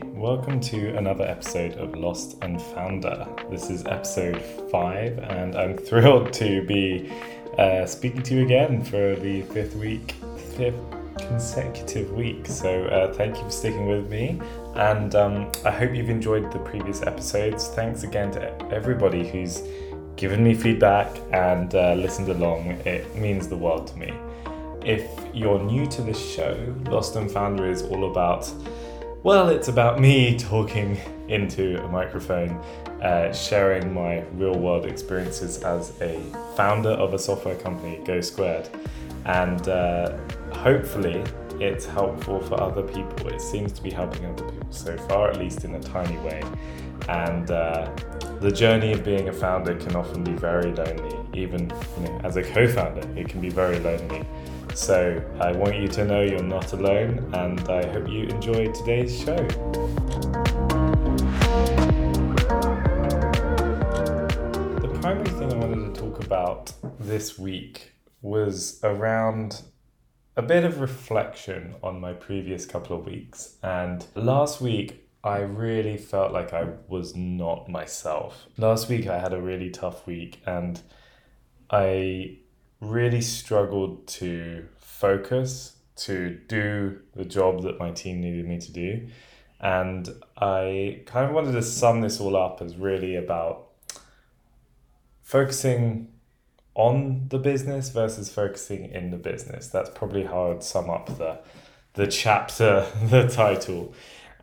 Welcome to another episode of Lost and Founder. This is episode five, and I'm thrilled to be uh, speaking to you again for the fifth week, fifth consecutive week. So, uh, thank you for sticking with me, and um, I hope you've enjoyed the previous episodes. Thanks again to everybody who's given me feedback and uh, listened along. It means the world to me. If you're new to this show, Lost and Founder is all about well, it's about me talking into a microphone, uh, sharing my real world experiences as a founder of a software company, GoSquared. And uh, hopefully, it's helpful for other people. It seems to be helping other people so far, at least in a tiny way. And uh, the journey of being a founder can often be very lonely. Even you know, as a co founder, it can be very lonely. So I want you to know you're not alone, and I hope you enjoy today's show. The primary thing I wanted to talk about this week was around a bit of reflection on my previous couple of weeks. And last week, I really felt like I was not myself. Last week, I had a really tough week, and I really struggled to focus to do the job that my team needed me to do. And I kind of wanted to sum this all up as really about focusing on the business versus focusing in the business. That's probably how I'd sum up the the chapter, the title.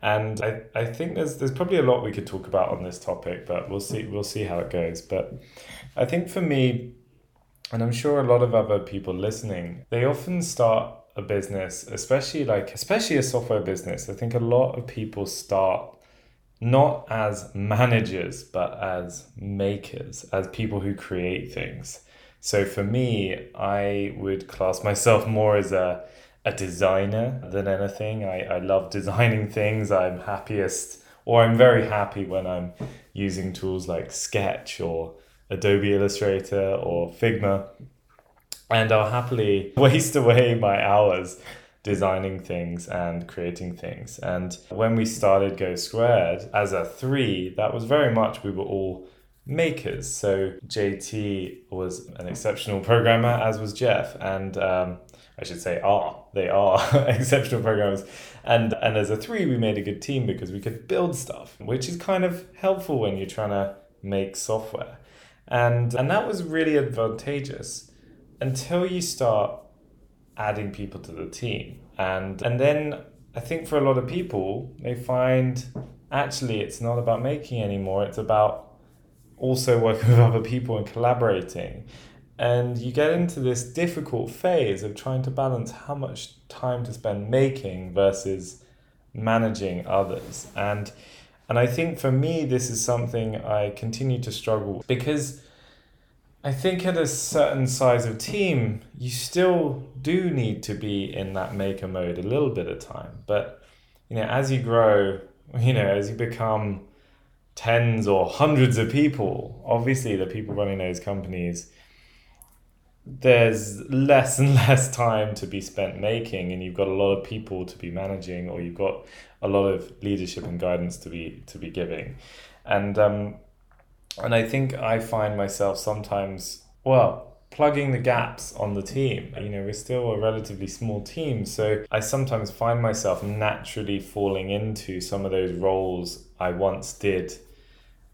And I, I think there's there's probably a lot we could talk about on this topic, but we'll see we'll see how it goes. But I think for me, and I'm sure a lot of other people listening, they often start a business, especially like especially a software business. I think a lot of people start not as managers but as makers, as people who create things. So for me, I would class myself more as a a designer than anything. I, I love designing things. I'm happiest or I'm very happy when I'm using tools like Sketch or Adobe Illustrator or Figma. And I'll happily waste away my hours designing things and creating things. And when we started GoSquared as a three, that was very much we were all makers. So JT was an exceptional programmer, as was Geoff, and um, I should say are they are exceptional programmers. And and as a three, we made a good team because we could build stuff, which is kind of helpful when you're trying to make software. And, and that was really advantageous until you start adding people to the team. And, and then I think for a lot of people, they find actually it's not about making anymore, it's about also working with other people and collaborating. And you get into this difficult phase of trying to balance how much time to spend making versus managing others. And and I think for me, this is something I continue to struggle because I think at a certain size of team, you still do need to be in that maker mode a little bit of time. But you know, as you grow, you know, as you become tens or hundreds of people, obviously the people running those companies, there's less and less time to be spent making, and you've got a lot of people to be managing, or you've got a lot of leadership and guidance to be to be giving, and um, and I think I find myself sometimes well plugging the gaps on the team. You know, we're still a relatively small team, so I sometimes find myself naturally falling into some of those roles I once did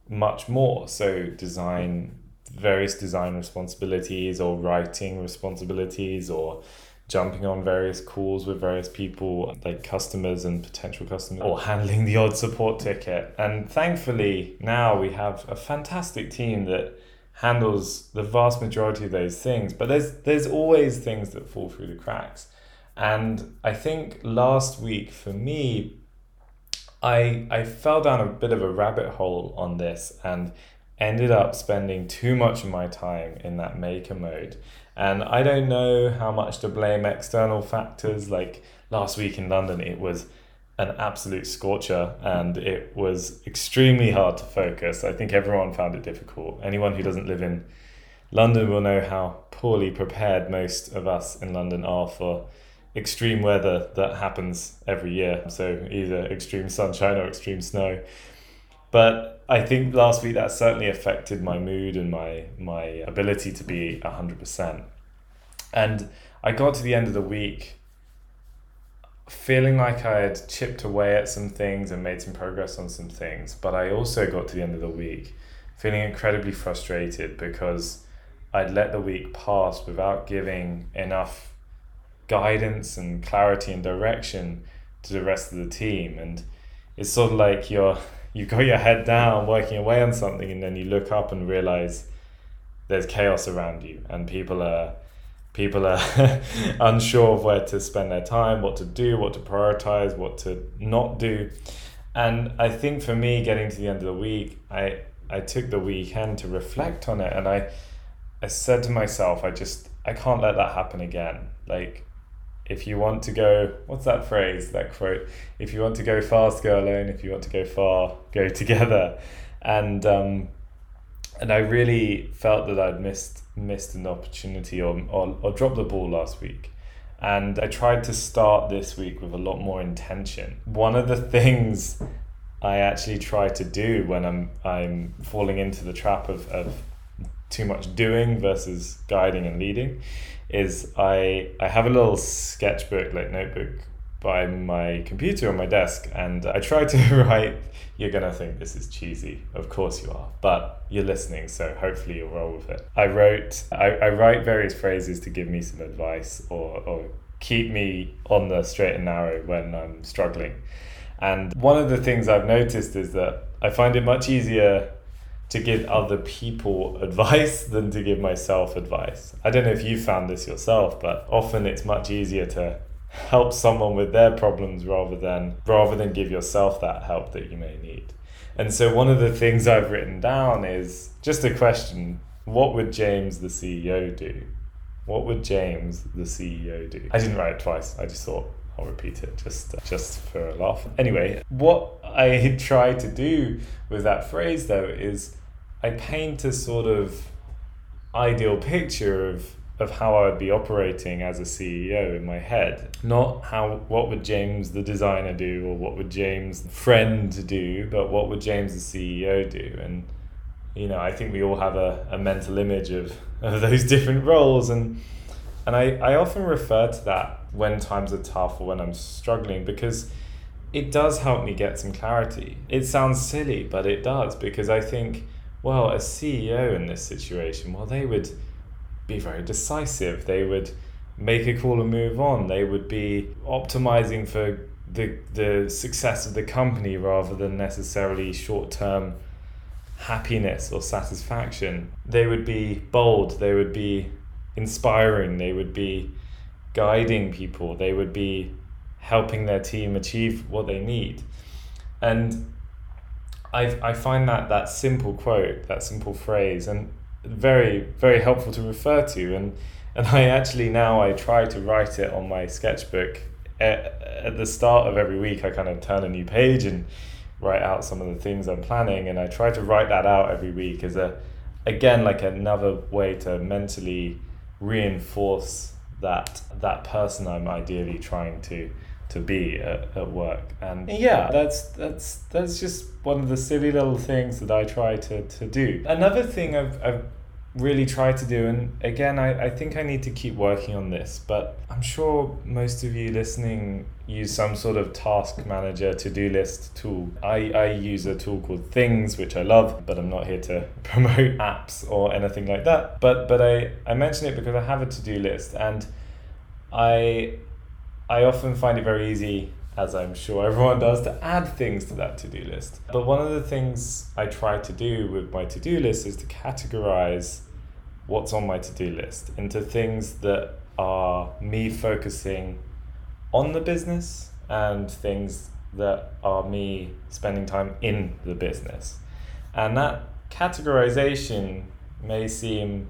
much more. So design various design responsibilities or writing responsibilities or jumping on various calls with various people, like customers and potential customers, or handling the odd support ticket. And thankfully, now we have a fantastic team that handles the vast majority of those things. But there's there's always things that fall through the cracks. And I think last week for me, I I fell down a bit of a rabbit hole on this and ended up spending too much of my time in that maker mode and I don't know how much to blame external factors. Like last week in London, it was an absolute scorcher and it was extremely hard to focus. I think everyone found it difficult. Anyone who doesn't live in London will know how poorly prepared most of us in London are for extreme weather that happens every year. So either extreme sunshine or extreme snow. But I think last week that certainly affected my mood and my my ability to be hundred percent. And I got to the end of the week feeling like I had chipped away at some things and made some progress on some things, but I also got to the end of the week feeling incredibly frustrated because I'd let the week pass without giving enough guidance and clarity and direction to the rest of the team. And it's sort of like you're you got your head down working away on something and then you look up and realize there's chaos around you and people are people are unsure of where to spend their time, what to do, what to prioritize, what to not do. And I think for me, getting to the end of the week, I I took the weekend to reflect on it, and I I said to myself, I just I can't let that happen again. Like, if you want to go, what's that phrase, that quote? If you want to go fast, go alone. If you want to go far, go together. And um, and I really felt that I'd missed missed an opportunity or, or, or dropped the ball last week. And I tried to start this week with a lot more intention. One of the things I actually try to do when I'm I'm falling into the trap of, of too much doing versus guiding and leading is I I have a little sketchbook like notebook by my computer on my desk and I try to write you're gonna think this is cheesy. Of course you are but you're listening so hopefully you'll roll with it. I wrote I, I write various phrases to give me some advice or, or keep me on the straight and narrow when I'm struggling. And one of the things I've noticed is that I find it much easier to give other people advice than to give myself advice. I don't know if you found this yourself, but often it's much easier to help someone with their problems rather than rather than give yourself that help that you may need. And so one of the things I've written down is just a question, what would James the CEO do? What would James the CEO do? I didn't write it twice. I just thought I'll repeat it just uh, just for a laugh. Anyway, what I try to do with that phrase though is I paint a sort of ideal picture of of how I would be operating as a CEO in my head. Not how what would James the designer do or what would James the friend do, but what would James the CEO do? And you know, I think we all have a, a mental image of, of those different roles and and I, I often refer to that when times are tough or when I'm struggling because it does help me get some clarity. It sounds silly, but it does because I think, well, a CEO in this situation, well, they would be very decisive. They would make a call and move on. They would be optimizing for the the success of the company rather than necessarily short term happiness or satisfaction. They would be bold. They would be inspiring. They would be guiding people. They would be helping their team achieve what they need. And I I find that that simple quote, that simple phrase, and very very helpful to refer to and and I actually now I try to write it on my sketchbook at, at the start of every week I kind of turn a new page and write out some of the things I'm planning and I try to write that out every week as a again like another way to mentally reinforce that that person I'm ideally trying to to be at, at work. And yeah that's that's that's just one of the silly little things that I try to, to do. Another thing I've, I've really try to do and again I, I think I need to keep working on this but I'm sure most of you listening use some sort of task manager to-do list tool. I, I use a tool called things which I love but I'm not here to promote apps or anything like that. But but I, I mention it because I have a to-do list and I I often find it very easy as I'm sure everyone does, to add things to that to do list. But one of the things I try to do with my to do list is to categorize what's on my to do list into things that are me focusing on the business and things that are me spending time in the business. And that categorization may seem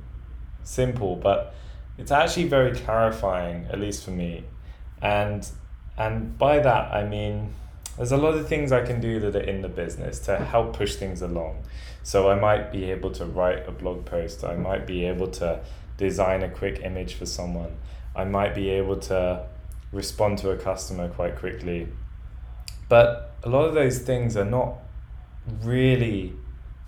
simple, but it's actually very clarifying, at least for me. And and by that I mean there's a lot of things I can do that are in the business to help push things along. So I might be able to write a blog post, I might be able to design a quick image for someone, I might be able to respond to a customer quite quickly. But a lot of those things are not really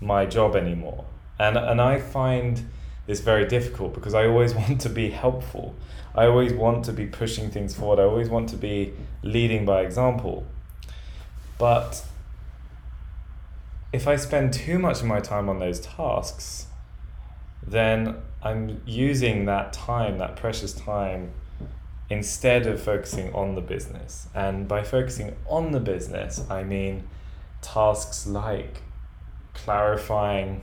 my job anymore. And, and I find this very difficult because I always want to be helpful. I always want to be pushing things forward. I always want to be leading by example. But if I spend too much of my time on those tasks, then I'm using that time, that precious time, instead of focusing on the business. And by focusing on the business, I mean tasks like clarifying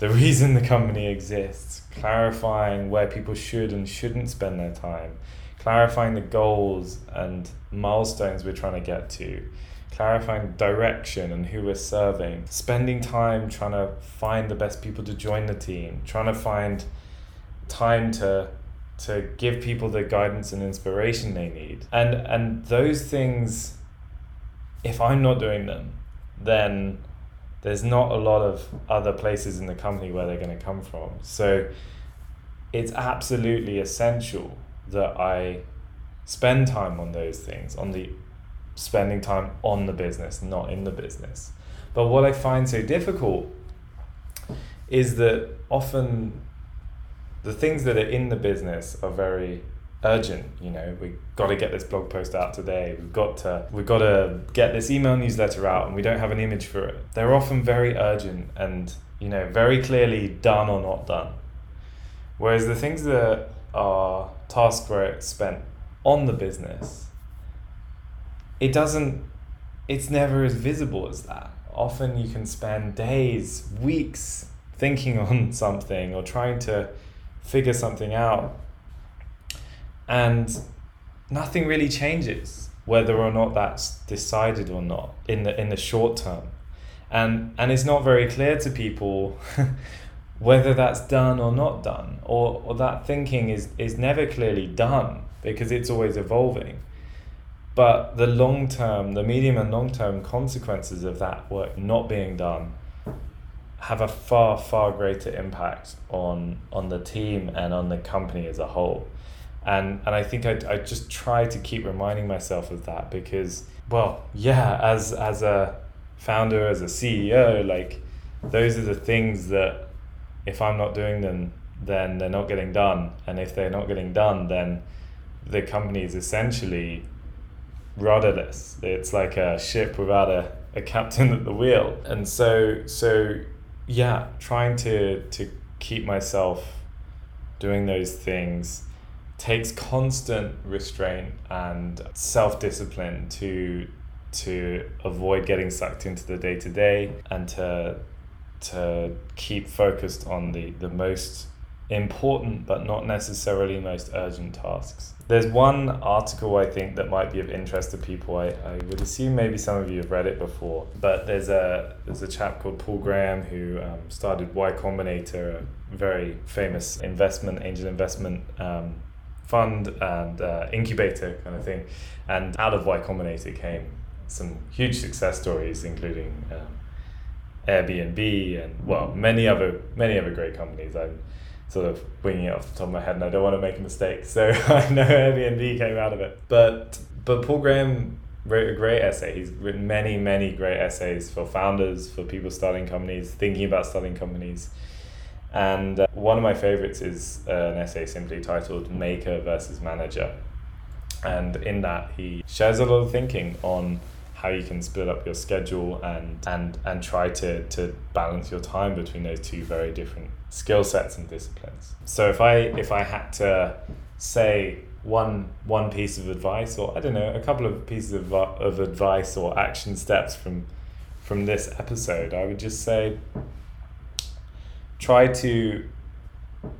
the reason the company exists, clarifying where people should and shouldn't spend their time, clarifying the goals and milestones we're trying to get to, clarifying direction and who we're serving, spending time trying to find the best people to join the team, trying to find time to to give people the guidance and inspiration they need. And and those things if I'm not doing them, then there's not a lot of other places in the company where they're going to come from. So it's absolutely essential that I spend time on those things, on the spending time on the business, not in the business. But what I find so difficult is that often the things that are in the business are very urgent you know we've got to get this blog post out today. We've got to we've got to get this email newsletter out and we don't have an image for it. They're often very urgent and you know very clearly done or not done. Whereas the things that are tasks where it's spent on the business it doesn't it's never as visible as that. Often you can spend days weeks thinking on something or trying to figure something out and nothing really changes whether or not that's decided or not in the in the short term. And and it's not very clear to people whether that's done or not done or, or that thinking is is never clearly done because it's always evolving. But the long term the medium and long term consequences of that work not being done have a far far greater impact on on the team and on the company as a whole and and I think I, I just try to keep reminding myself of that because well yeah as as a founder as a CEO like those are the things that if I'm not doing them then they're not getting done. And if they're not getting done then the company is essentially rudderless. It's like a ship without a, a captain at the wheel. And so so yeah trying to to keep myself doing those things takes constant restraint and self discipline to to avoid getting sucked into the day to day and to to keep focused on the the most important but not necessarily most urgent tasks. There's one article I think that might be of interest to people. I, I would assume maybe some of you have read it before, but there's a there's a chap called Paul Graham who um, started Y Combinator, a very famous investment angel investment um, fund and uh, incubator kind of thing. And out of Y Combinator came some huge success stories, including um, Airbnb and well, many other many other great companies. I'm sort of winging it off the top of my head, and I don't want to make a mistake. So I know Airbnb came out of it, but but Paul Graham wrote a great essay. He's written many many great essays for founders, for people starting companies, thinking about starting companies. And uh, one of my favorites is uh, an essay simply titled Maker versus Manager. And in that, he shares a lot of thinking on how you can split up your schedule and, and, and try to, to balance your time between those two very different skill sets and disciplines. So if I if I had to say one one piece of advice or I don't know a couple of pieces of, of advice or action steps from from this episode, I would just say try to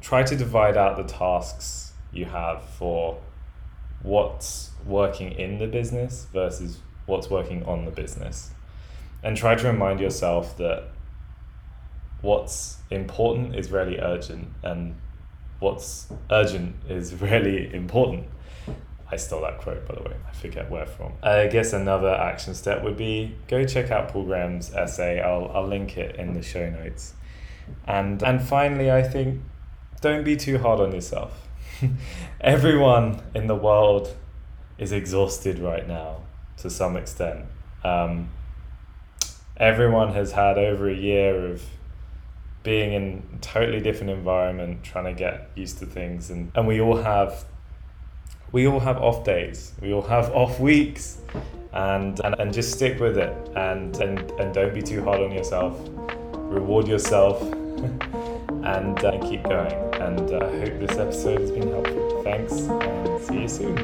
try to divide out the tasks you have for what's working in the business versus what's working on the business and try to remind yourself that what's important is really urgent and what's urgent is really important I stole that quote by the way. I forget where from. I guess another action step would be go check out Paul Graham's essay. I'll I'll link it in the show notes. And and finally, I think don't be too hard on yourself. Everyone in the world is exhausted right now to some extent. Um, everyone has had over a year of being in a totally different environment, trying to get used to things, and, and we all have we all have off days, we all have off weeks, and and, and just stick with it, and, and and don't be too hard on yourself. Reward yourself, and uh, keep going. And uh, I hope this episode has been helpful. Thanks, and see you soon.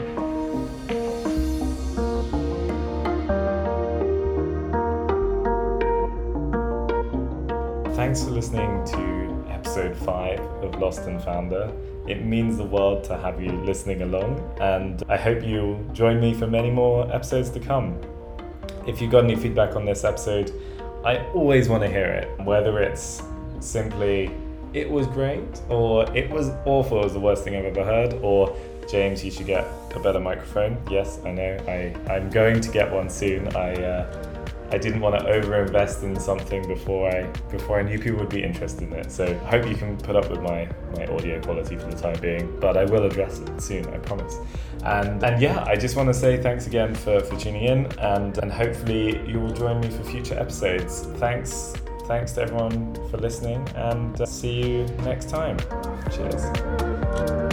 Thanks for listening to episode 5 of Lost and Founder. It means the world to have you listening along, and I hope you'll join me for many more episodes to come. If you've got any feedback on this episode, I always want to hear it, whether it's simply it was great, or it was awful, it was the worst thing I've ever heard, or James, you should get a better microphone. Yes, I know. I, I'm going to get one soon. I uh, I didn't want to overinvest in something before I before I knew people would be interested in it. So I hope you can put up with my, my audio quality for the time being, but I will address it soon, I promise. And and yeah, I just want to say thanks again for, for tuning in and, and hopefully you will join me for future episodes. Thanks thanks to everyone for listening and uh, see you next time. Cheers.